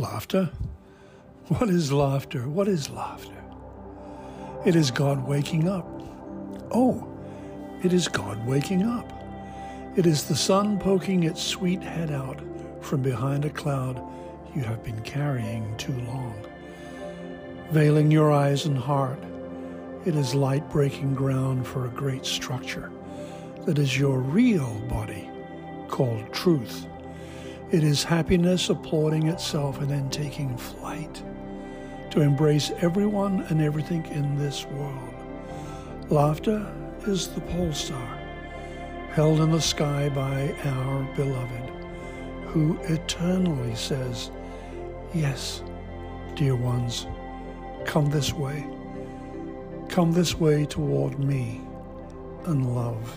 Laughter? What is laughter? What is laughter? It is God waking up. Oh, it is God waking up. It is the sun poking its sweet head out from behind a cloud you have been carrying too long. Veiling your eyes and heart, it is light breaking ground for a great structure that is your real body called truth. It is happiness applauding itself and then taking flight to embrace everyone and everything in this world. Laughter is the pole star, held in the sky by our beloved, who eternally says, Yes, dear ones, come this way. Come this way toward me and love.